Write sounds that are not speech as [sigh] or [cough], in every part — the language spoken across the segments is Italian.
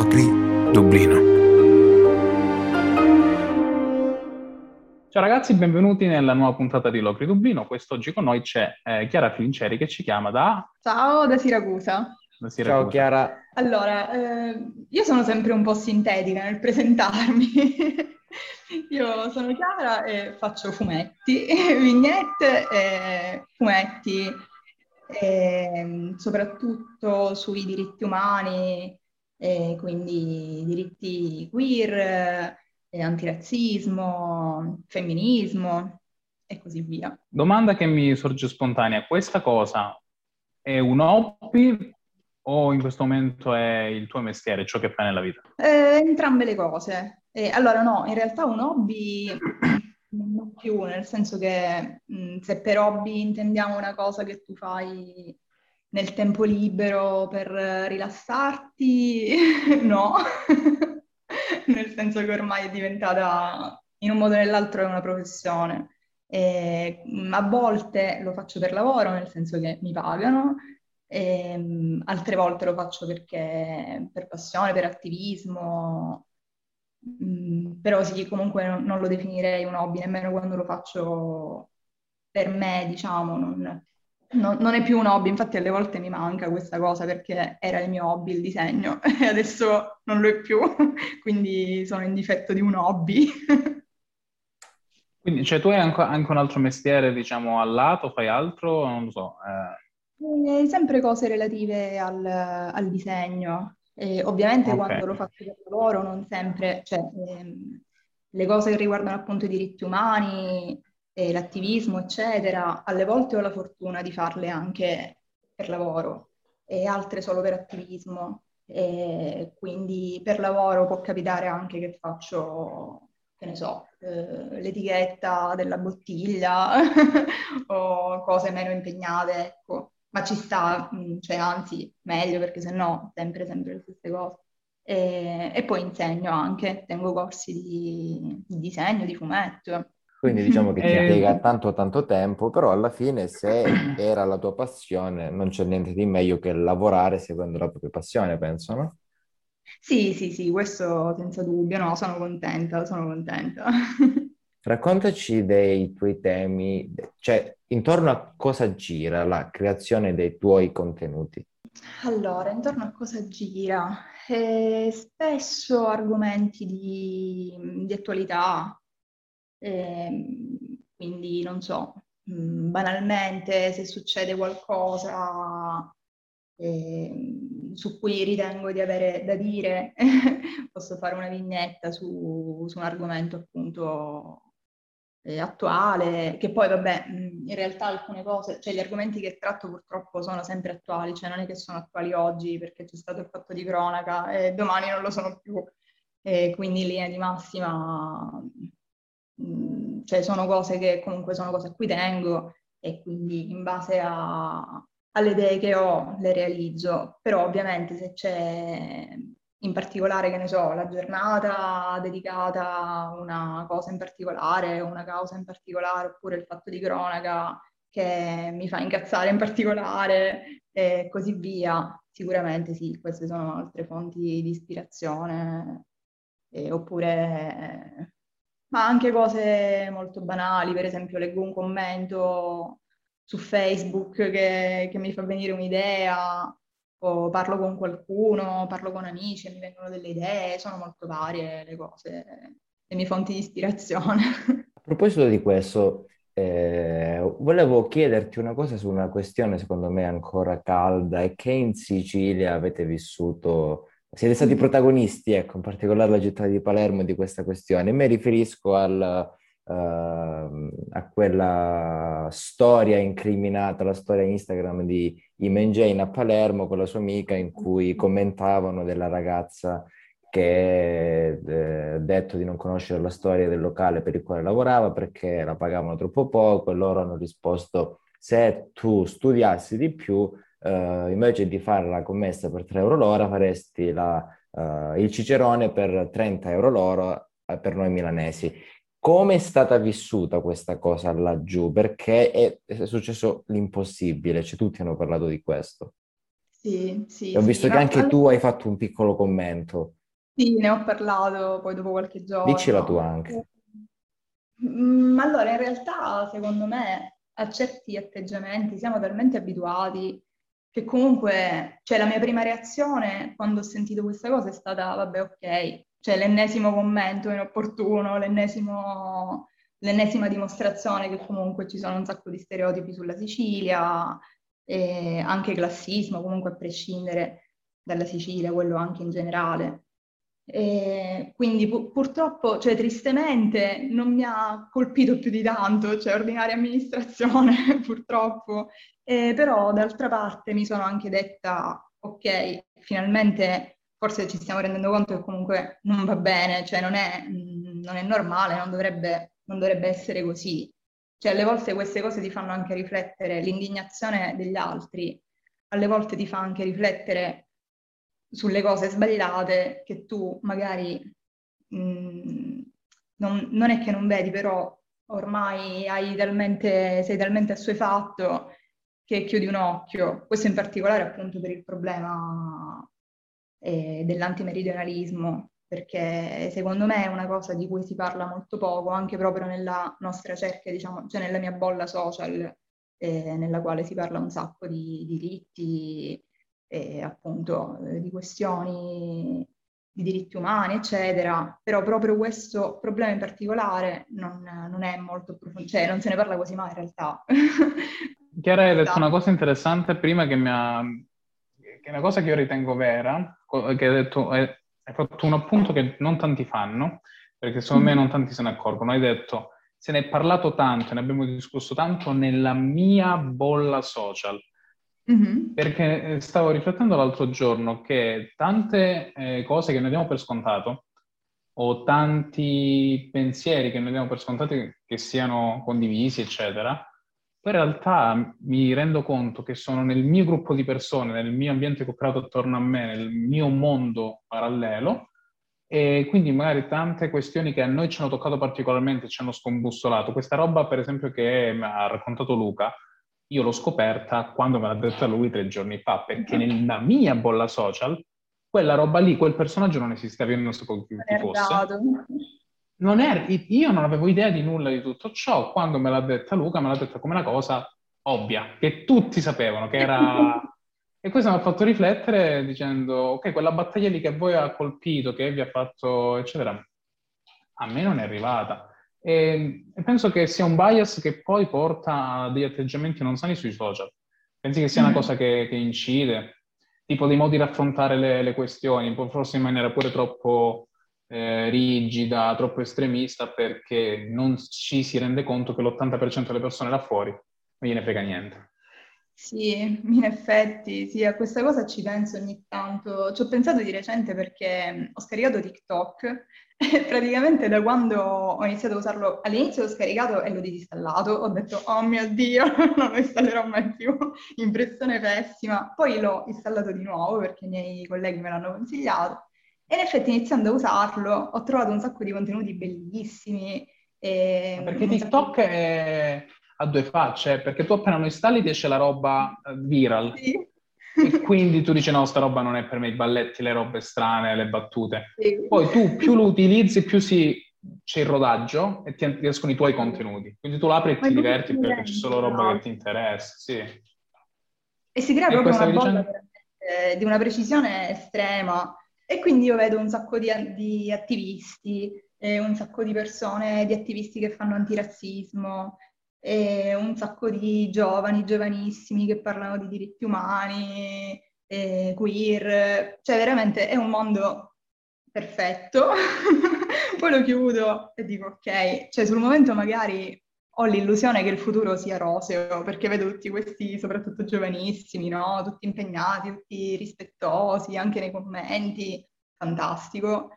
Locri, Dublino. Ciao ragazzi, benvenuti nella nuova puntata di Locri Dublino. Quest'oggi con noi c'è eh, Chiara Filinceri che ci chiama da... Ciao, da Siracusa. da Siracusa. Ciao Chiara. Allora, eh, io sono sempre un po' sintetica nel presentarmi. [laughs] io sono Chiara e faccio fumetti, [laughs] vignette e fumetti, e, soprattutto sui diritti umani, e quindi diritti queer, eh, antirazzismo, femminismo e così via. Domanda che mi sorge spontanea, questa cosa è un hobby o in questo momento è il tuo mestiere, ciò che fai nella vita? Eh, entrambe le cose. Eh, allora no, in realtà un hobby non più, nel senso che mh, se per hobby intendiamo una cosa che tu fai nel tempo libero per rilassarti, [laughs] no, [laughs] nel senso che ormai è diventata in un modo o nell'altro è una professione. E, mh, a volte lo faccio per lavoro, nel senso che mi pagano, e, mh, altre volte lo faccio perché per passione, per attivismo, Mm, però sì, comunque non, lo definirei un hobby, nemmeno quando lo faccio per me, diciamo, non, non, non, è più un hobby, infatti alle volte mi manca questa cosa perché era il mio hobby il disegno [laughs] e adesso non lo è più, [laughs] quindi sono in difetto di un hobby. [laughs] Quindi, cioè, tu hai anche, anche un altro mestiere, diciamo, al lato, fai altro? Non lo so. Eh... sempre cose relative al, al disegno, e ovviamente okay. quando lo faccio per lavoro non sempre, cioè ehm, le cose che riguardano appunto i diritti umani, e l'attivismo, eccetera, alle volte ho la fortuna di farle anche per lavoro e altre solo per attivismo. E quindi per lavoro può capitare anche che faccio, che ne so, eh, l'etichetta della bottiglia [laughs] o cose meno impegnate, ecco ma ci sta, mm, cioè anzi meglio perché se no sempre, sempre le stesse cose. E, e poi insegno anche, tengo corsi di, di disegno, di fumetto. Quindi diciamo che ti impiega tanto tanto tempo, però alla fine se era la tua passione non c'è niente di meglio che lavorare seguendo la propria passione, penso, no? Sì, sì, sì, questo senza dubbio, no, sono contenta, sono contenta. [laughs] Raccontaci dei tuoi temi, cioè intorno a cosa gira la creazione dei tuoi contenuti? Allora, intorno a cosa gira? Eh, spesso argomenti di, di attualità, eh, quindi non so, mm, banalmente se succede qualcosa eh, su cui ritengo di avere da dire, [laughs] posso fare una vignetta su, su un argomento appunto eh, attuale, che poi vabbè, in realtà alcune cose, cioè gli argomenti che tratto purtroppo sono sempre attuali, cioè non è che sono attuali oggi perché c'è stato il fatto di cronaca e domani non lo sono più, e quindi in linea di massima, cioè sono cose che comunque sono cose a cui tengo e quindi in base a, alle idee che ho le realizzo, però ovviamente se c'è in particolare, che ne so, la giornata dedicata a una cosa in particolare, una causa in particolare, oppure il fatto di cronaca che mi fa incazzare in particolare e così via. Sicuramente sì, queste sono altre fonti di ispirazione, eh, oppure ma anche cose molto banali, per esempio leggo un commento su Facebook che, che mi fa venire un'idea o parlo con qualcuno, parlo con amici e mi vengono delle idee, sono molto varie le cose, le mie fonti di ispirazione. [laughs] A proposito di questo, eh, volevo chiederti una cosa su una questione secondo me ancora calda e che in Sicilia avete vissuto, siete stati protagonisti, ecco, in particolare la città di Palermo di questa questione. Mi riferisco al, uh, a quella storia incriminata, la storia Instagram di Imen Jane a Palermo con la sua amica in cui commentavano della ragazza che ha eh, detto di non conoscere la storia del locale per il quale lavorava perché la pagavano troppo poco e loro hanno risposto se tu studiassi di più eh, invece di fare la commessa per 3 euro l'ora faresti la, uh, il cicerone per 30 euro l'ora eh, per noi milanesi. Come è stata vissuta questa cosa laggiù? Perché è, è successo l'impossibile, cioè tutti hanno parlato di questo. Sì, sì. Ho visto sì, che ma anche al- tu hai fatto un piccolo commento. sì, ne ho parlato poi dopo qualche Dicela tu giorno. anche. Mm, allora, in realtà, secondo me, a certi atteggiamenti siamo talmente abituati che comunque, cioè la mia prima reazione quando ho sentito questa cosa è stata, vabbè, ok, cioè l'ennesimo commento inopportuno, l'ennesimo, l'ennesima dimostrazione che comunque ci sono un sacco di stereotipi sulla Sicilia, anche classismo, comunque a prescindere dalla Sicilia, quello anche in generale. E quindi pu- purtroppo, cioè tristemente, non mi ha colpito più di tanto, cioè ordinaria amministrazione, [laughs] purtroppo. Eh, però d'altra parte mi sono anche detta, ok, finalmente forse ci stiamo rendendo conto che comunque non va bene, cioè non è, mm, non è normale, non dovrebbe, non dovrebbe essere così. Cioè alle volte queste cose ti fanno anche riflettere, l'indignazione degli altri alle volte ti fa anche riflettere sulle cose sbagliate che tu magari mh, non, non è che non vedi, però ormai talmente, sei talmente assuefatto che chiudi un occhio. Questo in particolare appunto per il problema eh, dell'antimeridionalismo, perché secondo me è una cosa di cui si parla molto poco, anche proprio nella nostra cerchia, diciamo, cioè nella mia bolla social, eh, nella quale si parla un sacco di diritti e appunto eh, di questioni di diritti umani, eccetera, però proprio questo problema in particolare non, non è molto approfondito, cioè non se ne parla quasi mai in realtà. [laughs] Chiara hai detto Esatto. una cosa interessante prima che mi ha... che è una cosa che io ritengo vera, che hai detto, hai, hai fatto un appunto che non tanti fanno, perché secondo me Mhm. non tanti se ne accorgono. Hai detto, se ne è parlato tanto, ne abbiamo discusso tanto nella mia bolla social. Mhm. Perché eh, stavo riflettendo l'altro giorno che tante eh, cose che noi diamo per scontato o tanti pensieri che noi diamo per scontati che siano condivisi, eccetera, poi in realtà mi rendo conto che sono nel mio gruppo di persone, nel mio ambiente che ho creato attorno a me, nel mio mondo parallelo, e quindi magari tante questioni che a noi ci hanno toccato particolarmente, ci hanno scombussolato. Questa roba, per esempio, che ha raccontato Luca, io l'ho scoperta quando me l'ha detta lui tre giorni fa, perché nella mia bolla social quella roba lì, quel personaggio non esisteva, io non sapevo chi, fosse. Non è- io non avevo idea di nulla di tutto ciò. Quando me l'ha detta Luca, me l'ha detta come una cosa ovvia, che tutti sapevano, che era... [laughs] E questo mi ha fatto riflettere dicendo, ok, quella battaglia lì che a voi ha colpito, che vi ha fatto, eccetera, a me non è arrivata. E, e penso che sia un bias che poi porta a degli atteggiamenti non sani sui social. Pensi che sia una Mm. cosa che, che incide? Tipo dei modi di affrontare le, le questioni, forse in maniera pure troppo eh, rigida, troppo estremista, perché non ci si rende conto che l'80% delle persone là fuori non gliene frega niente. Sì, in effetti, sì, a questa cosa ci penso ogni tanto. Ci ho pensato di recente perché mh, ho scaricato TikTok [laughs] praticamente da quando ho iniziato a usarlo, all'inizio l'ho scaricato e l'ho disinstallato, ho detto, oh mio Dio, [laughs] non lo installerò mai più, impressione pessima. Poi l'ho installato di nuovo perché i miei colleghi me l'hanno consigliato e in effetti iniziando a usarlo ho trovato un sacco di contenuti bellissimi. E Perché TikTok è... ha due facce, perché tu appena lo installi ti esce la roba eh, viral Sì. E quindi tu dici no, sta roba non è per me, i balletti, le robe strane, le battute. Sì. Poi tu più lo utilizzi, più si... c'è il rodaggio e ti escono i tuoi contenuti. Quindi tu l'apri e Ma ti diverti perché c'è solo roba che divertente, ti interessa, sì. E si crea E proprio una dicendo? veramente di una precisione estrema. E quindi io vedo un sacco di, di attivisti, eh, un sacco di persone, di attivisti che fanno antirazzismo, e un sacco di giovani, giovanissimi che parlano di diritti umani, queer. Cioè veramente è un mondo perfetto. [laughs] Poi lo chiudo e dico ok, cioè sul momento magari ho l'illusione che il futuro sia roseo, perché vedo tutti questi, soprattutto giovanissimi, no? Tutti impegnati, tutti rispettosi, anche nei commenti, fantastico.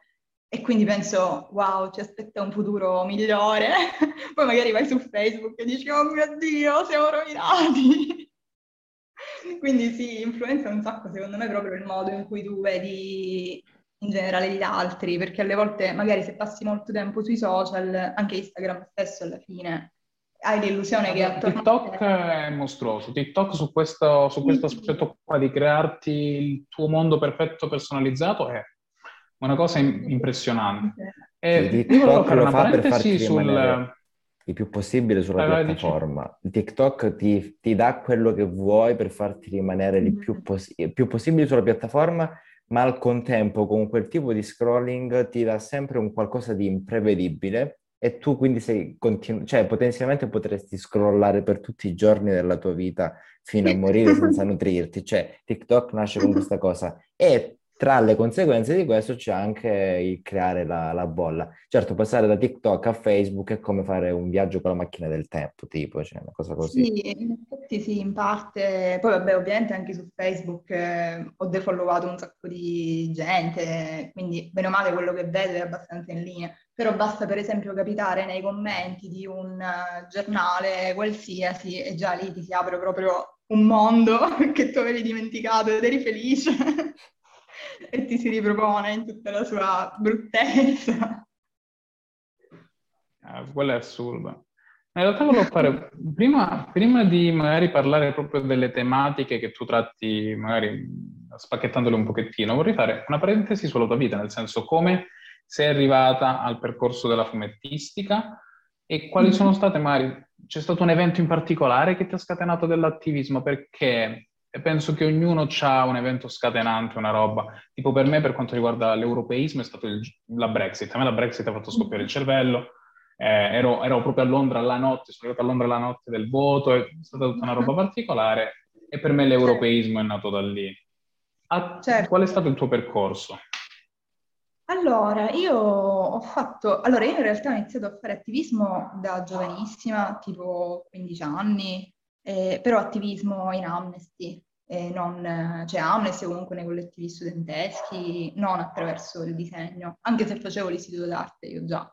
E quindi penso, wow, ci aspetta un futuro migliore. [laughs] Poi magari vai su Facebook e dici, oh mio Dio, siamo rovinati. [laughs] Quindi sì, influenza un sacco, secondo me, proprio il modo in cui tu vedi in generale gli altri, perché alle volte magari se passi molto tempo sui social, anche Instagram stesso alla fine, hai l'illusione che attorno TikTok è mostruoso. TikTok su questo, su questo aspetto qua di crearti il tuo mondo perfetto personalizzato è una cosa impressionante. E TikTok lo fa per farti sul... il più possibile sulla allora, piattaforma. Dici... TikTok ti, ti, dà quello che vuoi per farti rimanere il più, poss- il più possibile sulla piattaforma, ma al contempo con quel tipo di scrolling ti dà sempre un qualcosa di imprevedibile e tu quindi sei continu- cioè potenzialmente potresti scrollare per tutti i giorni della tua vita fino a morire senza [laughs] nutrirti. Cioè, TikTok nasce con questa cosa. E tra le conseguenze di questo c'è anche il creare la, la, bolla. Certo, passare da TikTok a Facebook è come fare un viaggio con la macchina del tempo, tipo, cioè una cosa così. Sì, in effetti sì, in parte. Poi vabbè, ovviamente anche su Facebook eh, ho defollowato un sacco di gente, quindi bene o male quello che vedo è abbastanza in linea però basta per esempio capitare nei commenti di un uh, giornale qualsiasi e già lì ti si apre proprio un mondo [laughs] che tu avevi dimenticato ed eri felice e ti si ripropone in tutta la sua bruttezza. Ah, quello è assurdo. In realtà volevo fare, prima, prima, di magari parlare proprio delle tematiche che tu tratti, magari spacchettandole un pochettino, vorrei fare una parentesi sulla tua vita, nel senso come sei arrivata al percorso della fumettistica e quali mm-hmm. sono state magari, c'è stato un evento in particolare che ti ha scatenato dell'attivismo perché penso che ognuno ha un evento scatenante, una roba. Tipo per me, per quanto riguarda l'europeismo, è stato il, la Brexit. A me la Brexit ha fatto scoppiare il cervello. Eh, ero, ero, proprio a Londra la notte, sono arrivato a Londra la notte del voto, è stata tutta una roba particolare e per me l'europeismo è nato da lì. A, certo. Qual è stato il tuo percorso? Allora, io ho fatto, allora io in realtà ho iniziato a fare attivismo da giovanissima, tipo 15 anni, eh, però attivismo in Amnesty, eh, non, cioè Amnesty comunque nei collettivi studenteschi, non attraverso il disegno, anche se facevo l'istituto d'arte io già,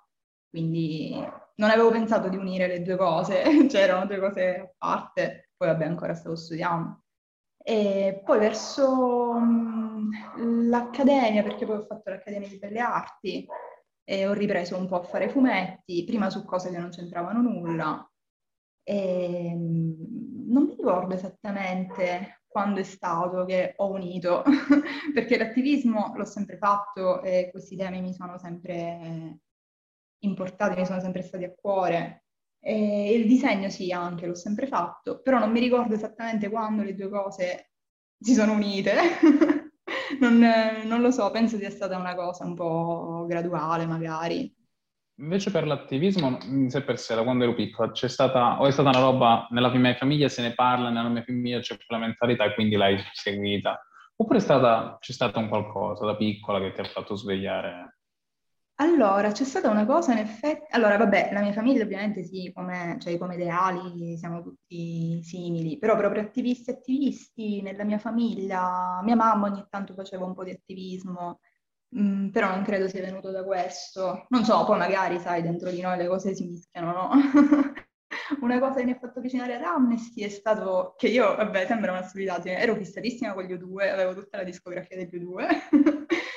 quindi non avevo pensato di unire le due cose, [laughs] c'erano due cose a parte, poi vabbè ancora stavo studiando. E poi verso mh, l'accademia, perché poi ho fatto l'Accademia di Belle Arti e ho ripreso un po' a fare fumetti, prima su cose che non c'entravano nulla. E, mh, non mi ricordo esattamente quando è stato che ho unito, [laughs] perché l'attivismo l'ho sempre fatto e questi temi mi sono sempre importati, mi sono sempre stati a cuore. E il disegno sì, anche l'ho sempre fatto, però non mi ricordo esattamente quando le due cose si sono unite. [laughs] non, non, lo so, penso sia stata una cosa un po' graduale magari. Invece per l'attivismo, in sé per sé, da quando ero piccola, c'è stata, o è stata una roba, nella mia famiglia se ne parla, nella mia famiglia c'è quella mentalità e quindi l'hai seguita. Oppure stata, c'è stato un qualcosa da piccola che ti ha fatto svegliare allora, c'è stata una cosa in effetti, allora vabbè, la mia famiglia ovviamente sì, come, cioè, come ideali siamo tutti simili, però proprio attivisti attivisti nella mia famiglia, mia mamma ogni tanto faceva un po' di attivismo, mm, però non credo sia venuto da questo. Non so, poi magari, sai, dentro di noi le cose si mischiano, no? [laughs] una cosa che mi ha fatto avvicinare ad Amnesty è stato che io, vabbè, sembra una stupidaggine, ero fissatissima con gli U2, avevo tutta la discografia degli U2. [laughs]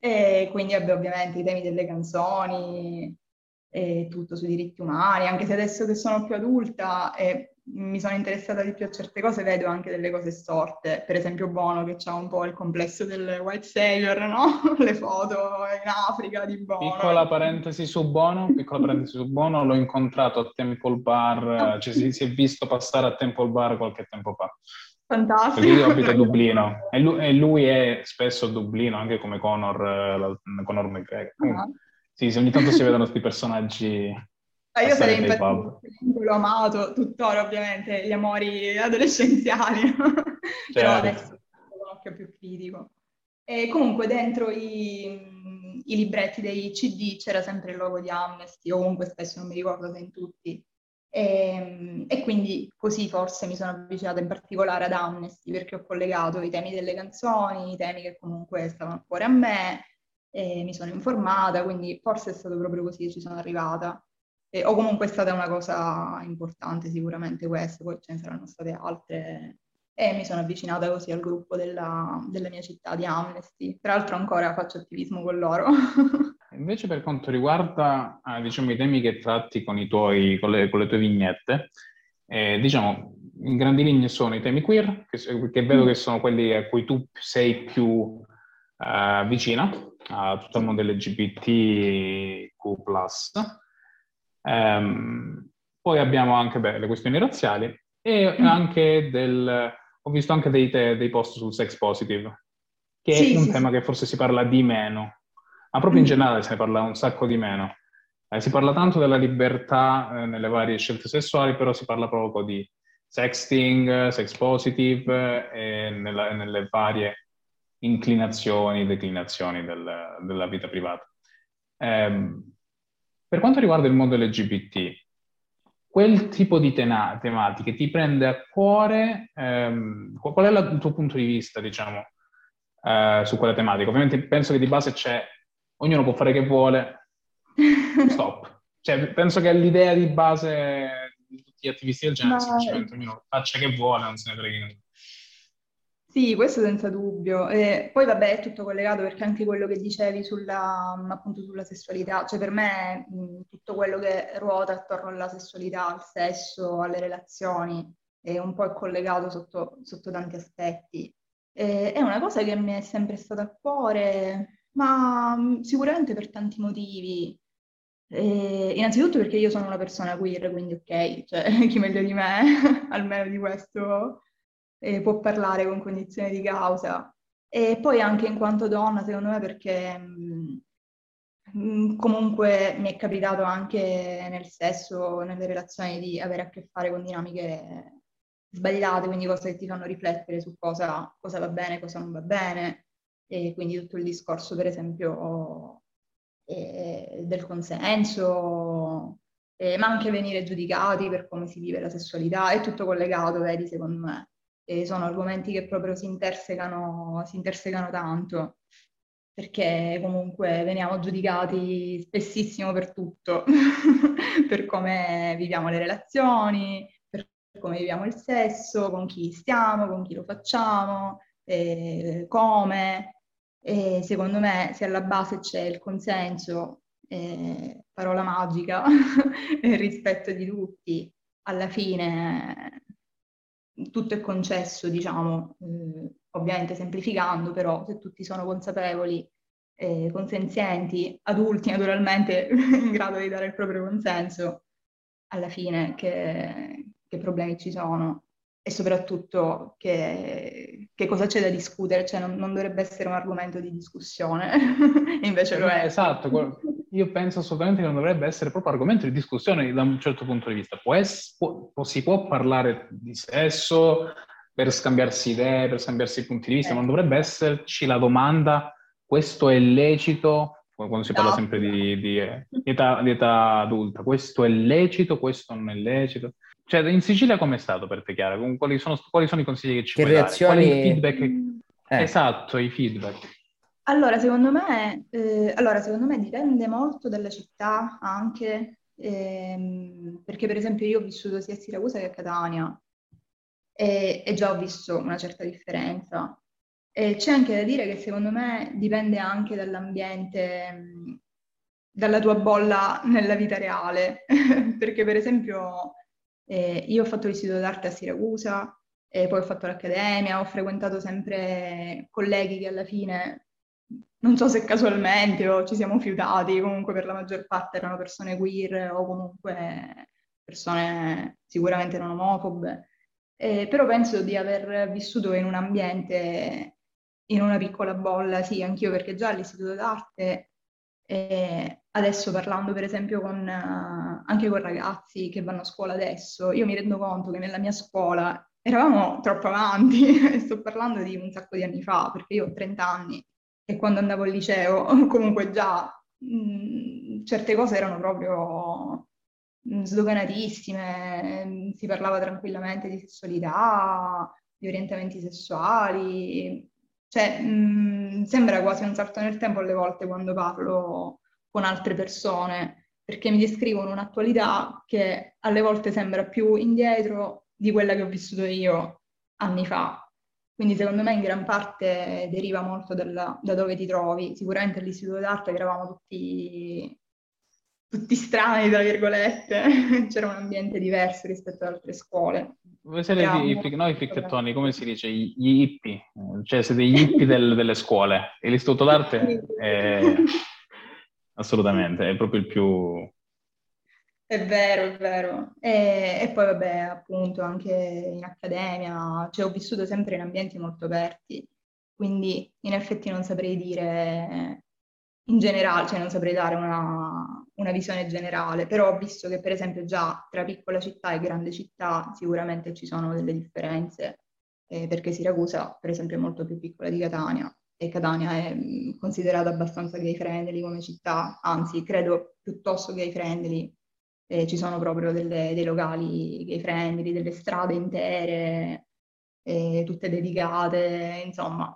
E quindi vabbè, ovviamente i temi delle canzoni e tutto sui diritti umani, anche se adesso che sono più adulta e mi sono interessata di più a certe cose, vedo anche delle cose storte, per esempio Bono che ha un po' il complesso del white savior, no? [laughs] Le foto in Africa di Bono. Piccola parentesi su Bono, piccola parentesi su Bono, l'ho incontrato a Temple Bar, cioè si, si è visto passare a Temple Bar qualche tempo fa. Fantastico. Perché io abito a Dublino e lui, e lui, è spesso a Dublino, anche come Conor, eh, Conor McGregor. Uh-huh. Sì, ogni tanto si vedono questi personaggi. Ah, io sarei impazzito, l'ho amato tuttora ovviamente, gli amori adolescenziali, [laughs] certo. però adesso ho un occhio più critico. E comunque dentro i, i libretti dei CD c'era sempre il logo di Amnesty, o comunque spesso non mi ricordo se in tutti, e, ehm, e, quindi così forse mi sono avvicinata in particolare ad Amnesty perché ho collegato i temi delle canzoni, i temi che comunque stavano a cuore a me, e mi sono informata, quindi forse è stato proprio così che ci sono arrivata. E, o comunque è stata una cosa importante sicuramente questa, poi ce ne saranno state altre. E mi sono avvicinata così al gruppo della, della mia città di Amnesty. Tra l'altro ancora faccio attivismo con loro. [laughs] invece per quanto riguarda eh, diciamo, i temi che tratti con, tuoi, con, le, con le, tue vignette, eh, diciamo, in grandi linee sono i temi queer, che, che, vedo che sono quelli a cui tu sei più eh, vicina, a tutto il mondo LGBTQ+. Um, poi abbiamo anche beh, le questioni razziali e mm. anche del... Ho visto anche dei, te, dei post sul sex positive, che sì, è un sì, tema sì. che forse si parla di meno, ma proprio in mm. generale se ne parla un sacco di meno. Eh, si parla tanto della libertà eh, nelle varie scelte sessuali, però si parla proprio di sexting, sex positive eh, e nella, nelle varie inclinazioni, declinazioni del, della vita privata. Per quanto riguarda il mondo LGBT, quel tipo di tena- tematiche ti prende a cuore, ehm, qual è la, il tuo punto di vista, diciamo, eh, su quella tematica? Ovviamente penso che di base c'è, ognuno può fare che vuole, [laughs] stop. Cioè, penso che l'idea di base di tutti gli attivisti del genere, Ma... semplicemente ognuno faccia che vuole, non se ne freghi nulla. Sì, questo senza dubbio. E poi vabbè, è tutto collegato perché anche quello che dicevi sulla, appunto sulla sessualità, cioè per me mh, tutto quello che ruota attorno alla sessualità, al sesso, alle relazioni, è un po' collegato sotto, sotto tanti aspetti. E, è una cosa che mi è sempre stata a cuore, ma mh, sicuramente per tanti motivi. E, innanzitutto perché io sono una persona queer, quindi ok, cioè [laughs] chi meglio di me, [laughs] almeno di questo eh, può parlare con cognizione di causa. E poi anche in quanto donna, secondo me, perché mh, mm, comunque mi è capitato anche nel sesso, nelle relazioni, di avere a che fare con dinamiche sbagliate, quindi cose che ti fanno riflettere su cosa, cosa va bene, cosa non va bene. E quindi tutto il discorso, per esempio, eh, del consenso, eh, ma anche venire giudicati per come si vive la sessualità, è tutto collegato, vedi, secondo me e sono argomenti che proprio si intersecano, si intersecano tanto, perché comunque veniamo giudicati spessissimo per tutto, [laughs] per come viviamo le relazioni, per come viviamo il sesso, con chi stiamo, con chi lo facciamo, eh, come. E secondo me se alla base c'è il consenso, eh, parola magica, il [laughs] rispetto di tutti, alla fine tutto è concesso, diciamo, eh, ovviamente semplificando, però se tutti sono consapevoli, eh, consenzienti, adulti naturalmente [laughs] in grado di dare il proprio consenso, alla fine che, che problemi ci sono e soprattutto che, che, cosa c'è da discutere, cioè non, non, dovrebbe essere un argomento di discussione, [laughs] invece lo è. Esatto, io penso assolutamente che non dovrebbe essere proprio argomento di discussione da un certo punto di vista. Può es- può, si può parlare di sesso per scambiarsi idee, per scambiarsi punti di vista, eh. ma non dovrebbe esserci la domanda questo è lecito, quando si parla sempre di, di, di, età, di età adulta, questo è lecito, questo non è lecito. Cioè, in Sicilia com'è stato per te, Chiara? Quali sono, quali sono i consigli che ci che puoi reazioni... dare? Quali feedback? Eh. Esatto, i feedback. Allora, secondo me, eh, allora, secondo me dipende molto dalla città anche, ehm, perché per esempio io ho vissuto sia a Siracusa che a Catania e, e già ho visto una certa differenza. E c'è anche da dire che secondo me dipende anche dall'ambiente, dalla tua bolla nella vita reale, [laughs] perché per esempio eh, io ho fatto l'istituto d'arte a Siracusa, e poi ho fatto l'accademia, ho frequentato sempre colleghi che alla fine non so se casualmente o ci siamo fiutati, comunque per la maggior parte erano persone queer o comunque persone sicuramente non omofobe, eh, però penso di aver vissuto in un ambiente, in una piccola bolla, sì, anch'io perché già all'istituto d'arte, eh, adesso parlando per esempio con, uh, anche con ragazzi che vanno a scuola adesso, io mi rendo conto che nella mia scuola eravamo troppo avanti, [laughs] sto parlando di un sacco di anni fa, perché io ho 30 anni e quando andavo al liceo [laughs] comunque già mh, certe cose erano proprio sdoganatissime, si parlava tranquillamente di sessualità, di orientamenti sessuali, cioè mh, sembra quasi un salto nel tempo alle volte quando parlo con altre persone, perché mi descrivono un'attualità che alle volte sembra più indietro di quella che ho vissuto io anni fa. Quindi secondo me in gran parte deriva molto dalla, da dove ti trovi. Sicuramente all'istituto d'arte eravamo tutti, tutti strani, tra virgolette, [laughs] c'era un ambiente diverso rispetto ad altre scuole. Voi siete i, i, noi picchettoni, come si dice? Gli hippie, cioè siete gli hippie del, delle scuole. E l'istituto d'arte [laughs] è [laughs] assolutamente, è proprio il più, è vero, è vero. E, e, poi vabbè, appunto, anche in accademia, cioè ho vissuto sempre in ambienti molto aperti, quindi in effetti non saprei dire in generale, cioè non saprei dare una, una visione generale, però ho visto che per esempio già tra piccola città e grande città sicuramente ci sono delle differenze, eh, perché Siracusa per esempio è molto più piccola di Catania e Catania è considerata abbastanza gay friendly come città, anzi credo piuttosto gay friendly eh, ci sono proprio delle, dei locali gay friendly, delle strade intere, eh, tutte dedicate, insomma,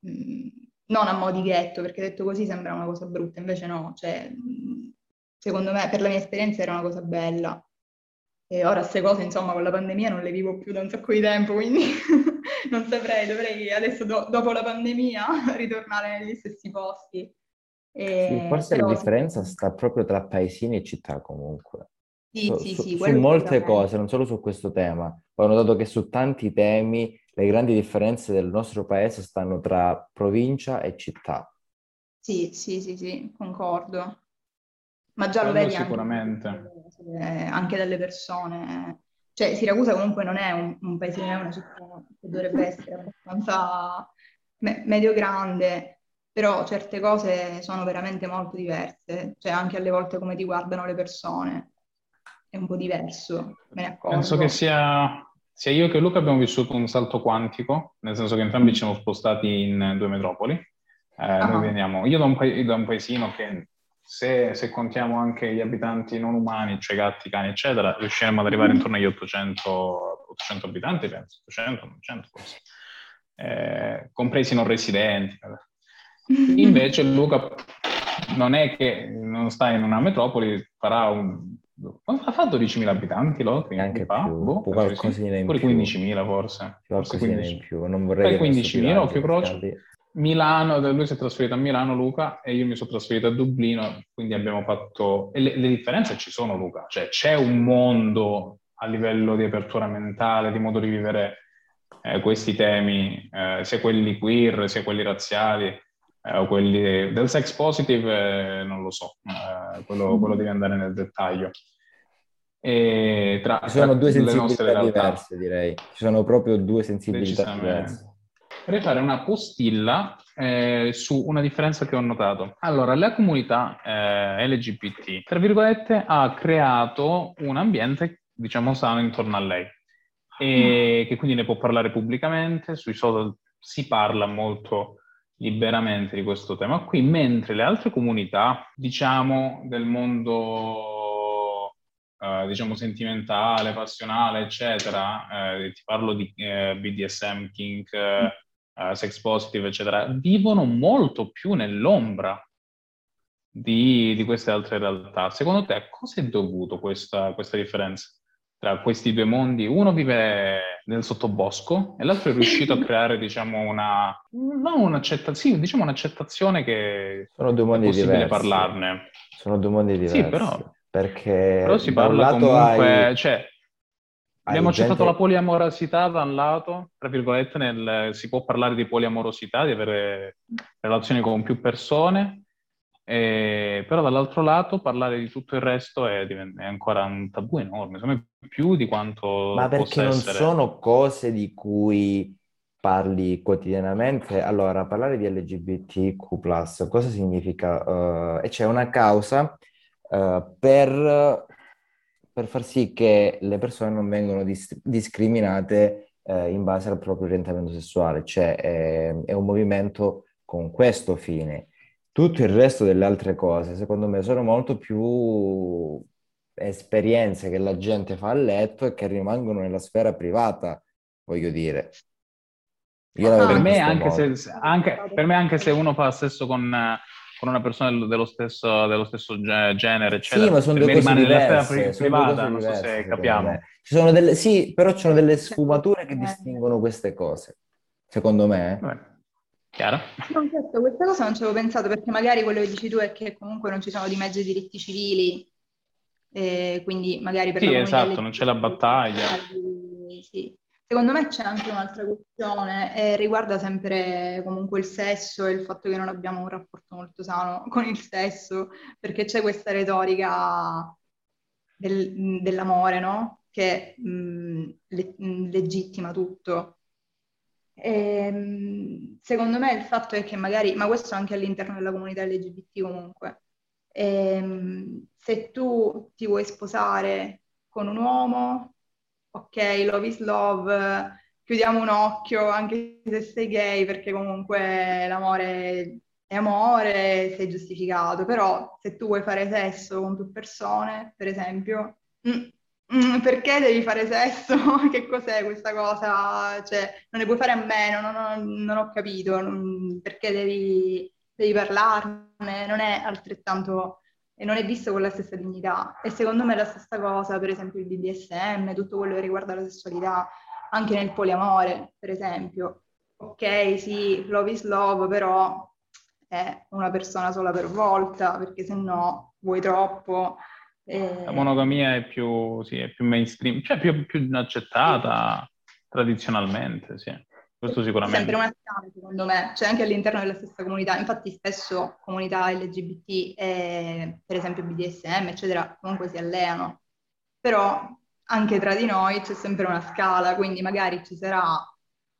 mh, mm, non a mo' di ghetto, perché detto così sembra una cosa brutta, invece no, cioè, mh, mm, secondo me, per la mia esperienza era una cosa bella. E ora queste cose, insomma, con la pandemia non le vivo più da un sacco di tempo, quindi [laughs] non saprei, dovrei adesso, do- dopo la pandemia, [laughs] ritornare negli stessi posti. E, sì, forse la differenza sta proprio tra paesini e città comunque. Sì, su, sì, sì, su molte cose, non solo su questo tema. Ho notato che su tanti temi le grandi differenze del nostro paese stanno tra provincia e città. Sì, sì, sì, sì, concordo. Ma già lo vedi sicuramente. Anche, anche dalle persone. Cioè, Siracusa comunque non è un, un paesino, è una città che dovrebbe essere abbastanza me- medio-grande, però certe cose sono veramente molto diverse. Cioè, anche alle volte come ti guardano le persone è un po' diverso, me ne accorgo. Penso che sia, sia io che Luca abbiamo vissuto un salto quantico, nel senso che entrambi ci siamo spostati in due metropoli. Eh. Noi veniamo, io da un, pa- da un paesino che se, se, contiamo anche gli abitanti non umani, cioè gatti, cani, eccetera, riusciremo ad arrivare intorno agli 800, 800 abitanti, penso, 800, 900 forse, eh, compresi non residenti. [laughs] Invece Luca non è che non sta in una metropoli, farà un ha fatto 12.000 abitanti lo? Anche fa? più, boh, qualcosina in Pure 15.000 forse. Forse in più, non vorrei 15.000, occhio croce. Milano, lui si è trasferito a Milano, Luca, e io mi sono trasferito a Dublino, quindi abbiamo fatto... E le, le differenze ci sono, Luca, cioè c'è un mondo a livello di apertura mentale, di modo di vivere eh, questi temi, eh, sia quelli queer, sia quelli razziali, eh, o quelli del sex positive, eh, non lo so, eh, quello, quello devi andare nel dettaglio. E tra, Ci sono due sensibilità diverse, direi. Ci sono proprio due sensibilità diverse. Vorrei fare una postilla eh, su una differenza che ho notato. Allora, la comunità eh, LGBT, tra virgolette, ha creato un ambiente, diciamo, sano intorno a lei e mm. che quindi ne può parlare pubblicamente, sui social si parla molto liberamente di questo tema qui, mentre le altre comunità, diciamo, del mondo, eh, diciamo, sentimentale, passionale, eccetera, eh, ti parlo di eh, BDSM, kink, eh, sex positive, eccetera, vivono molto più nell'ombra di, di, queste altre realtà. Secondo te, a cosa è dovuto questa, questa differenza? tra questi due mondi, uno vive nel sottobosco e l'altro è riuscito a [laughs] creare, diciamo, una, non un'accettazione, sì, diciamo un'accettazione che Sono due mondi è possibile diversi. parlarne. Sono due mondi diversi. Sì, però, perché però si parla comunque, hai... cioè, abbiamo gente... accettato la poliamorosità da un lato, tra virgolette, nel, si può parlare di poliamorosità, di avere relazioni con più persone, e, però dall'altro lato parlare di tutto il resto è, è ancora un tabù enorme, secondo me più di quanto Ma perché non essere. sono cose di cui parli quotidianamente? Allora, parlare di LGBTQ+, cosa significa? Uh, e c'è una causa uh, per, per, far sì che le persone non vengano dis- discriminate uh, in base al proprio orientamento sessuale, cioè è, è un movimento con questo fine. Tutto il resto delle altre cose, secondo me, sono molto più esperienze che la gente fa a letto e che rimangono nella sfera privata, voglio dire. Io per, me anche se, anche, per me anche se uno fa sesso con, con una persona dello stesso, dello stesso genere, eccetera, sì, ma sono due cose diverse, privata, non so se capiamo. Ci sono delle, sì, però ci sono delle sfumature che distinguono queste cose. secondo me. Vabbè. Chiaro? No, certo, questa cosa non ci avevo pensato perché magari quello che dici tu è che comunque non ci sono di mezzo i diritti civili, e quindi magari per Sì, esatto, non c'è la battaglia. Sì. Secondo me c'è anche un'altra questione e riguarda sempre comunque il sesso e il fatto che non abbiamo un rapporto molto sano [laughs] con il sesso, perché c'è questa retorica del- dell'amore, no? Che mh, le- mh, legittima tutto. E, mh, secondo me il fatto è che magari, ma questo anche all'interno della comunità LGBT comunque, ehm, se tu ti vuoi sposare con un uomo, ok, love is love, chiudiamo un occhio anche se sei gay, perché comunque l'amore è amore, sei giustificato, però se tu vuoi fare sesso con più persone, per esempio, mm, mm, perché devi fare sesso? [laughs] Che cos'è questa cosa? Cioè, non ne puoi fare a meno, non, non- non ho capito, non- perché devi, devi parlarne, non è altrettanto, non è visto con la stessa dignità. E secondo me è la stessa cosa, per esempio il BDSM, tutto quello che riguarda la sessualità, anche nel poliamore, per esempio. Ok, sì, love is love, però è una persona sola per volta, perché se no vuoi troppo. Eh, La monogamia è più, sì, è più mainstream, cioè più, più accettata tradizionalmente, sì. Questo sicuramente. sempre una scala, secondo me, cioè anche all'interno della stessa comunità. Infatti, spesso comunità LGBT e per esempio BDSM, eccetera, comunque si alleano. Però anche tra di noi c'è sempre una scala, quindi magari ci sarà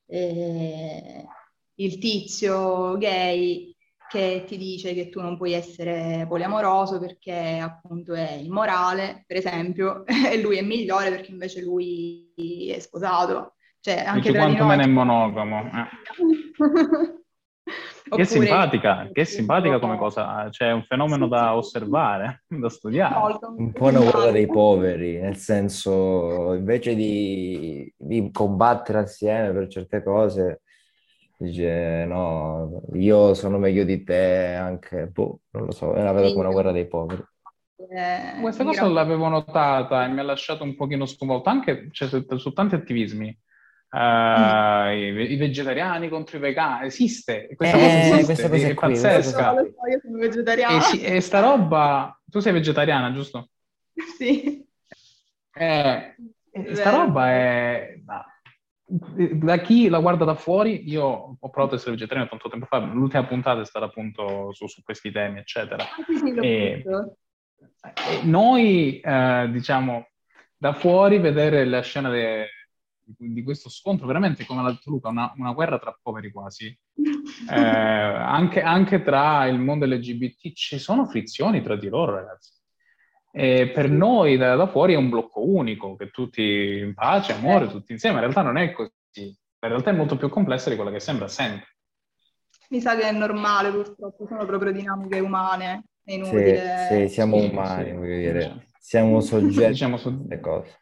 eh, il tizio gay che ti dice che tu non puoi essere poliamoroso perché appunto è immorale, per esempio, [laughs] e lui è migliore perché invece lui è sposato. Cioè, anche Dici tra di quanto noi meno è monogamo. eh. [laughs] Che Oppure- simpatica, che simpatica come cosa, cioè è un fenomeno da osservare, [laughs] da studiare. Un po' una guerra dei simpatico. poveri, nel senso, invece di, di combattere assieme per certe cose, dice no, io sono meglio di te, anche, boh, non lo so, la vedo come una guerra dei poveri. Eh, Questa cosa gran- l'avevo notata e mi ha lasciato un pochino sconvolto, anche cioè, su, su tanti attivismi. Eh, i, i vegetariani contro i vegani, esiste, questa Eh, cosa esiste, queste cose è qui, queste pazzesca. So, io sono vegetariana. E, e sta roba, tu sei vegetariana, giusto? Sì. Eh, sta roba è... Da chi la guarda da fuori, io ho provato ad essere vegetariano tanto tempo fa, l'ultima puntata è stata appunto su, su questi temi, eccetera. Ah, E-. E noi, eh, diciamo, da fuori vedere la scena de- di questo scontro, veramente come l'ha detto Luca, una, una guerra tra poveri quasi, [laughs] eh, anche, anche tra il mondo LGBT ci sono frizioni tra di loro, ragazzi. E per noi da, da fuori è un blocco unico, che tutti in pace, amore, tutti insieme. In realtà non è così. In realtà è molto più complessa di quella che sembra sempre. Mi sa che è normale, purtroppo, sono proprio dinamiche umane, è inutile. sì, siamo Sì, umani, sì. voglio dire, siamo [laughs] soggetti Diciamo queste cose.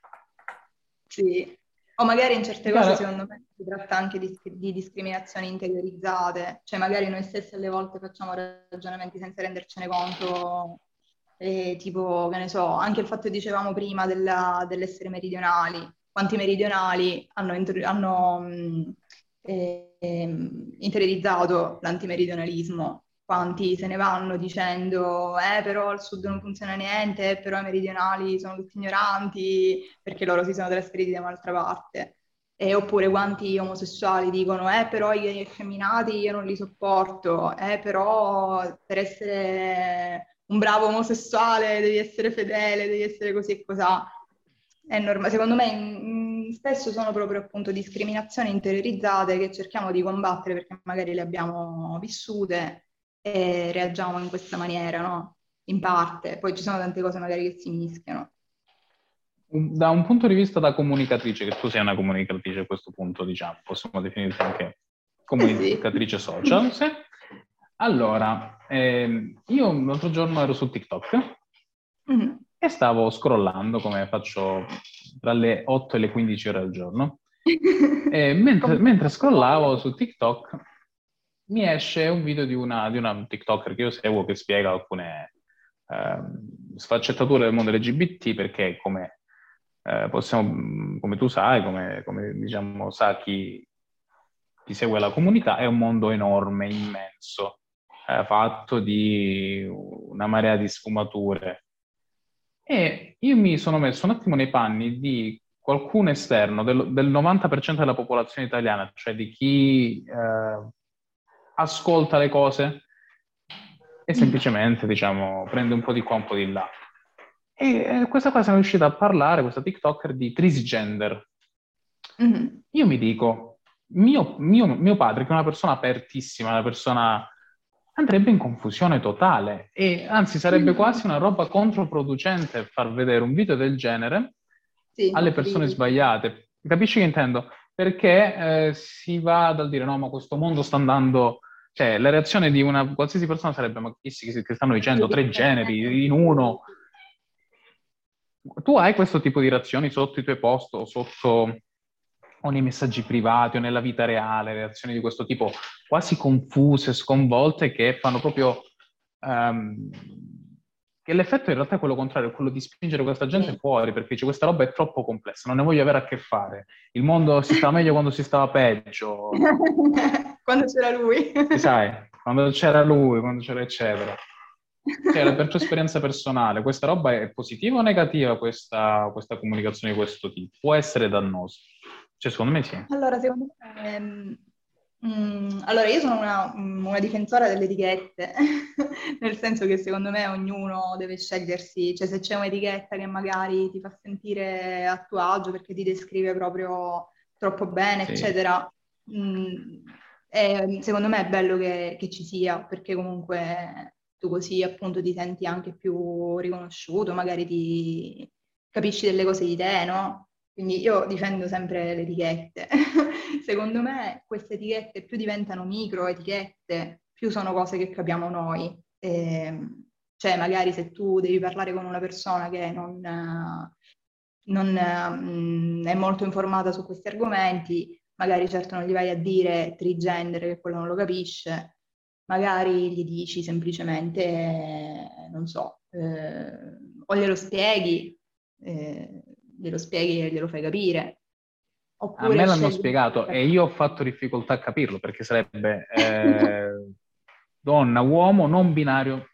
Sì. O magari in certe cose, secondo me, si tratta anche di, di discriminazioni interiorizzate, cioè magari noi stessi alle volte facciamo ragionamenti senza rendercene conto, e tipo, che ne so, anche il fatto che dicevamo prima della- dell'essere meridionali, quanti meridionali hanno, inter- hanno, ehm, interiorizzato l'antimeridionalismo, quanti se ne vanno dicendo, eh, però al sud non funziona niente, eh, però i meridionali sono tutti ignoranti, perché loro si sono trasferiti da un'altra parte. E oppure quanti omosessuali dicono, eh, però i gay effeminati io non li sopporto, eh, però per essere un bravo omosessuale devi essere fedele, devi essere così e cosà. È normale. Secondo me mm, spesso sono proprio appunto discriminazioni interiorizzate che cerchiamo di combattere perché magari le abbiamo vissute e reagiamo in questa maniera, no? In parte. Poi ci sono tante cose magari che si mischiano. Da un punto di vista da comunicatrice, che tu sei una comunicatrice a questo punto, diciamo, possiamo definirti anche comunicatrice social, sì. Allora, ehm, io l'altro giorno ero su TikTok Mhm. e stavo scrollando, come faccio tra le 8 e le 15 ore al giorno, [laughs] e mentre, mentre scrollavo su TikTok mi esce un video di una, di una TikToker che io seguo che spiega alcune ehm, sfaccettature del mondo LGBT perché come eh, possiamo, come tu sai, come, come, diciamo sa chi, ti segue la comunità, è un mondo enorme, immenso, eh, fatto di una marea di sfumature. E io mi sono messo un attimo nei panni di qualcuno esterno, del, del 90% della popolazione italiana, cioè di chi eh, ascolta le cose e semplicemente, diciamo, prende un po' di qua, un po' di là. E eh, questa cosa è riuscita a parlare, questa TikToker, di trisgender. Mm-hmm. Io mi dico, mio, mio, mio, padre, che è una persona apertissima, una persona andrebbe in confusione totale e anzi sarebbe mm-hmm. quasi una roba controproducente far vedere un video del genere sì, alle persone sì. sbagliate. Capisci che intendo? Perché eh, si va dal dire no, ma questo mondo sta andando cioè, la reazione di una qualsiasi persona sarebbe: Ma che, che stanno dicendo tre generi in uno? Tu hai questo tipo di reazioni sotto i tuoi post o sotto o nei messaggi privati o nella vita reale, reazioni di questo tipo quasi confuse, sconvolte, che fanno proprio um, che l'effetto in realtà è quello contrario, quello di spingere questa gente fuori, perché dice questa roba è troppo complessa, non ne voglio avere a che fare. Il mondo si stava meglio quando si stava peggio. [laughs] quando c'era lui. sai, quando c'era lui, quando c'era eccetera. Cioè, per tua esperienza personale, questa roba è positiva o negativa, questa, questa comunicazione di questo tipo? Può essere dannosa? Cioè, secondo me sì. Allora, secondo me... Ehm Mm, allora, io sono una, una difensora delle etichette, [laughs] nel senso che secondo me ognuno deve scegliersi, cioè se c'è un'etichetta che magari ti fa sentire a tuo agio perché ti descrive proprio troppo bene, sì. eccetera, mh, è, secondo me è bello che, che ci sia, perché comunque tu così appunto ti senti anche più riconosciuto, magari ti capisci delle cose di te, no? Quindi io difendo sempre le etichette. [laughs] Secondo me queste etichette più diventano micro etichette, più sono cose che capiamo noi. E, ehm, cioè magari se tu devi parlare con una persona che non, non mh, mm, è molto informata su questi argomenti, magari certo non gli vai a dire trigender che quello non lo capisce, magari gli dici semplicemente, non so, eh, o glielo spieghi. Eh, glielo spieghi e glielo fai capire. Oppure a me l'hanno spiegato e io ho fatto difficoltà a capirlo perché sarebbe eh, [laughs] donna, uomo, non binario,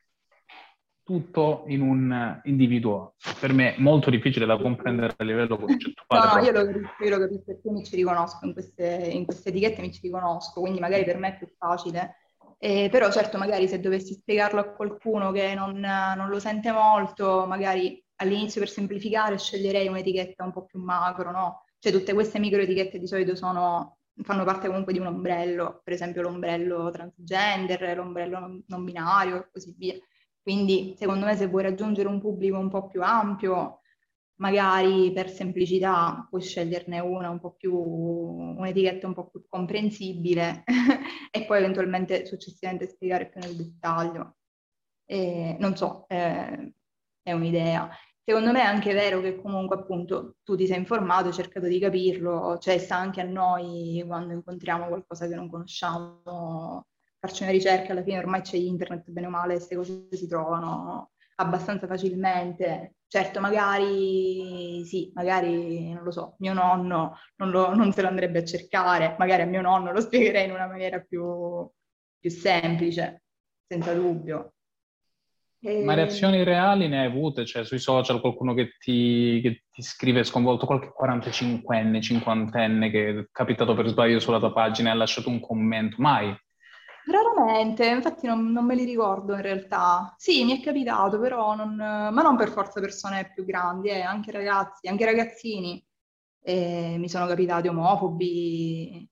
tutto in un individuo. Per me è molto difficile da comprendere a livello concettuale. No, no, io lo capisco, io lo capisco perché mi ci riconosco in queste, in queste etichette, mi ci riconosco, quindi magari per me è più facile. Eh, però certo, magari se dovessi spiegarlo a qualcuno che non, non lo sente molto, magari all'inizio per semplificare sceglierei un'etichetta un po' più macro, no? Cioè tutte queste micro etichette di solito sono, fanno parte comunque di un ombrello, per esempio l'ombrello transgender, l'ombrello non, binario e così via. Quindi secondo me se vuoi raggiungere un pubblico un po' più ampio, magari per semplicità puoi sceglierne una un po' più, un'etichetta un po' più comprensibile [laughs] e poi eventualmente successivamente spiegare più nel dettaglio. E, non so, eh, è un'idea. Secondo me è anche vero che comunque appunto tu ti sei informato, hai cercato di capirlo, cioè sta anche a noi quando incontriamo qualcosa che non conosciamo, farci una ricerca, alla fine ormai c'è internet, bene o male, queste cose si trovano abbastanza facilmente. Certo, magari sì, magari non lo so, mio nonno non, lo, non se lo andrebbe a cercare, magari a mio nonno lo spiegherei in una maniera più, più semplice, senza dubbio. Ma reazioni reali ne hai avute? Cioè sui social qualcuno che ti, che ti scrive sconvolto, qualche 45enne, 50enne che è capitato per sbaglio sulla tua pagina e ha lasciato un commento? Mai? Raramente, infatti non, non, me li ricordo in realtà. Sì, mi è capitato, però non, ma non per forza persone più grandi, eh, anche ragazzi, anche ragazzini. Eh, mi sono capitati omofobi,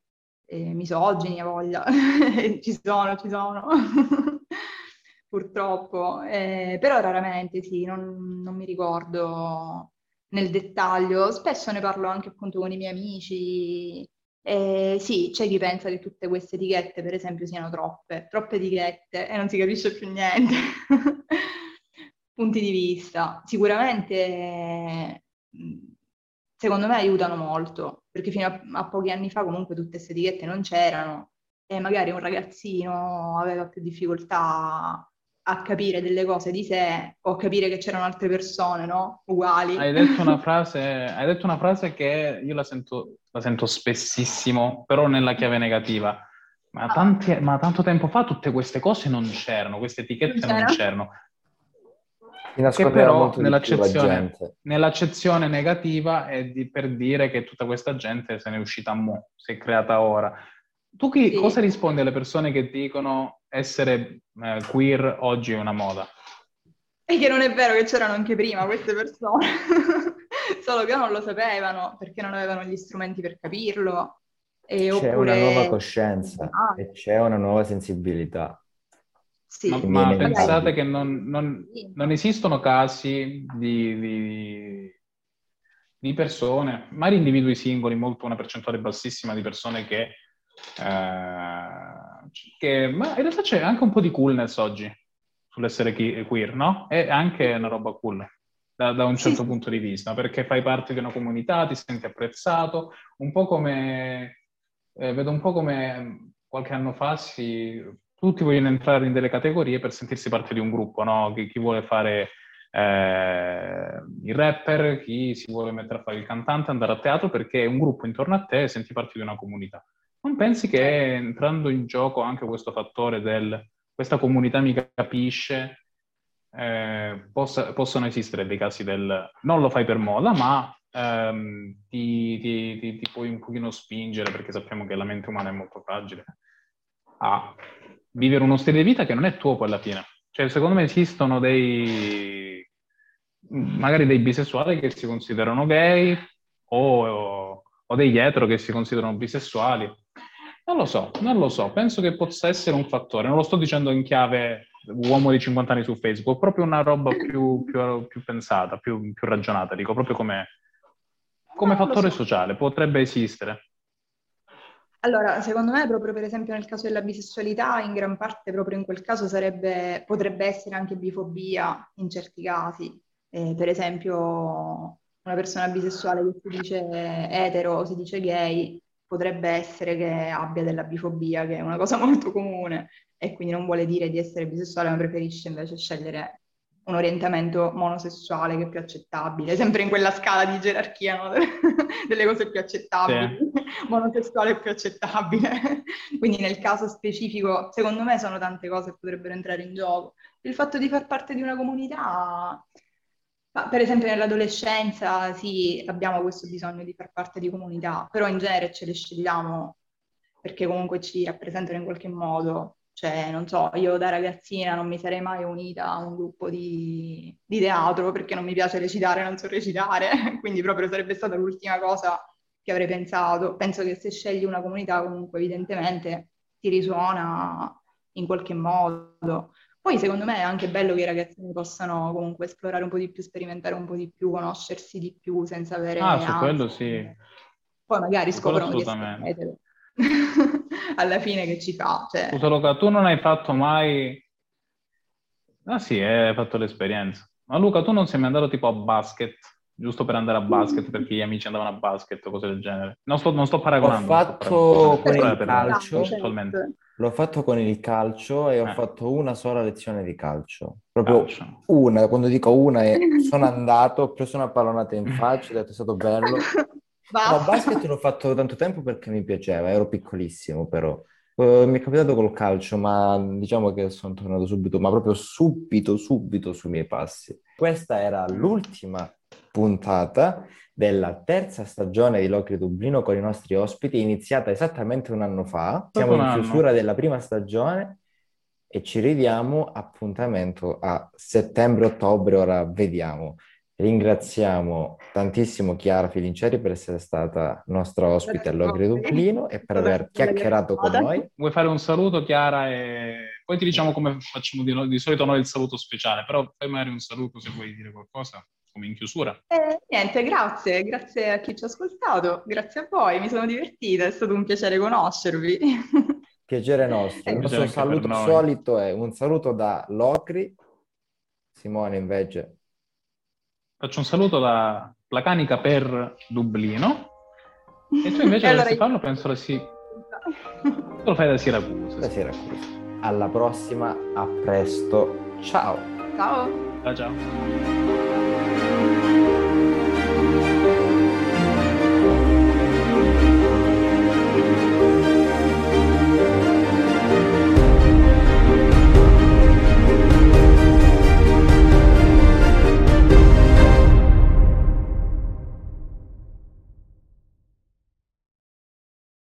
eh, misogini, a voglia. [laughs] ci sono, ci sono. [laughs] purtroppo, eh, però raramente sì, non, non, mi ricordo nel dettaglio. Spesso ne parlo anche appunto con i miei amici. Eh, sì, c'è chi pensa che tutte queste etichette, per esempio, siano troppe, troppe etichette e non si capisce più niente. [laughs] Punti di vista. Sicuramente, secondo me, aiutano molto, perché fino a, a pochi anni fa comunque tutte queste etichette non c'erano e magari un ragazzino aveva più difficoltà a capire delle cose di sé o a capire che c'erano altre persone, no? Uguali. Hai detto una [laughs] frase, hai detto una frase che io la sento, la sento spessissimo, però nella chiave negativa. Ma, Ah. tanti- ma tanto tempo fa tutte queste cose non c'erano, queste etichette Non non c'erano? c'erano. Si Che però nell'accezione, nell'accezione negativa è di- per dire che tutta questa gente se n'è uscita mo, si è creata ora. Tu chi- Sì. cosa rispondi alle persone che dicono essere eh, queer oggi è una moda? E che non è vero che c'erano anche prima queste persone, [laughs] solo che non lo sapevano perché non avevano gli strumenti per capirlo. E C'è oppure... una nuova coscienza Ah, e c'è una nuova sensibilità. sì. Ma, Che ma pensate che non, non- non esistono casi di, di- di persone, magari individui singoli, molto una percentuale bassissima di persone che, eh, che- ma in realtà c'è anche un po' di coolness oggi sull'essere chi- queer, no? È anche una roba cool da, da un certo sì. punto di vista, perché fai parte di una comunità, ti senti apprezzato, un po' come, eh, vedo un po' come qualche anno fa si, tutti vogliono entrare in delle categorie per sentirsi parte di un gruppo, no? Chi, chi vuole fare eh, il rapper, chi si vuole mettere a fare il cantante, andare a teatro perché è un gruppo intorno a te e senti parte di una comunità. Non pensi che entrando in gioco anche questo fattore del questa comunità mi capisce, eh, possa- possono esistere dei casi del non lo fai per moda, ma ehm, ti, ti- ti- ti puoi un pochino spingere, perché sappiamo che la mente umana è molto fragile, a vivere uno stile di vita che non è tuo poi alla fine. Cioè, secondo me esistono dei, magari dei bisessuali che si considerano gay o, o degli etero che si considerano bisessuali. Non lo so, non lo so, penso che possa essere un fattore, non lo sto dicendo in chiave uomo di 50 anni su Facebook, proprio una roba più, più- più pensata, più, più ragionata, dico proprio come, come No, fattore so. sociale, potrebbe esistere. Allora, secondo me, proprio per esempio nel caso della bisessualità, in gran parte proprio in quel caso sarebbe, potrebbe essere anche bifobia in certi casi. Eh, per esempio, una persona bisessuale che si dice etero o si dice gay potrebbe essere che abbia della bifobia, che è una cosa [laughs] molto comune, e quindi non vuole dire di essere bisessuale, ma preferisce invece scegliere un orientamento monosessuale che è più accettabile, sempre in quella scala di gerarchia, no? [laughs] delle cose più accettabili. [laughs] Monosessuale è più accettabile. Quindi nel caso specifico, secondo me sono tante cose che potrebbero entrare in gioco. Il fatto di far parte di una comunità, per esempio nell'adolescenza, sì, abbiamo questo bisogno di far parte di comunità, però in genere ce le scegliamo perché comunque ci rappresentano in qualche modo. Cioè, non so, io da ragazzina non mi sarei mai unita a un gruppo di, di teatro perché non mi piace recitare, non so recitare, [laughs] quindi proprio sarebbe stata l'ultima cosa che avrei pensato. Penso che se scegli una comunità comunque evidentemente ti risuona in qualche modo. Poi secondo me è anche bello che i ragazzini possano comunque esplorare un po' di più, sperimentare un po' di più, conoscersi di più senza avere Ah, su ansia. quello sì. Poi magari scoprono di essere. [laughs] Alla fine che ci fa? Cioè, Scusa Luca, tu non hai fatto mai... Ah sì, hai fatto l'esperienza. Ma Luca, tu non sei mai andato tipo a basket, giusto per andare a basket perché gli amici andavano a basket o cose del genere? Non sto, non sto Ho paragonando. sto fatto paragonando, con però il per- calcio, concettualmente. L'ho fatto con il calcio e ho Eh. fatto una sola lezione di calcio. Proprio Calcio. una, quando dico una, è [laughs] sono andato, ho preso una pallonata in faccia, ho detto è stato bello. [laughs] No, Basta. basket l'ho fatto tanto tempo perché mi piaceva, ero piccolissimo però. Eh, mi è capitato col calcio, ma diciamo che sono tornato subito, ma proprio subito, subito sui miei passi. Questa era l'ultima puntata della terza stagione di Locri Dublino con i nostri ospiti, iniziata esattamente un anno fa. Siamo in anno. chiusura della prima stagione e ci ridiamo appuntamento a settembre-ottobre, ora vediamo. Ringraziamo tantissimo Chiara Filinceri per essere stata nostra ospite all'Ogri Dublino e per aver chiacchierato con noi. Vuoi fare un saluto, Chiara? E poi ti diciamo come facciamo di, di solito noi il saluto speciale, però fai magari un saluto se vuoi dire qualcosa, come in chiusura. Eh, niente, grazie, grazie a chi ci ha ascoltato, grazie a voi, mi sono divertita, è stato un piacere conoscervi. [laughs] Piacere nostro. Eh, Il piacere nostro saluto solito è un saluto da Locri. Simone invece Faccio un saluto da Placanica per Dublino e tu invece [laughs] allora dovresti io- farlo, penso che sì. Tu lo fai da Siracusa. da Siracusa. alla prossima, a presto, ciao! Ciao! Ciao ciao!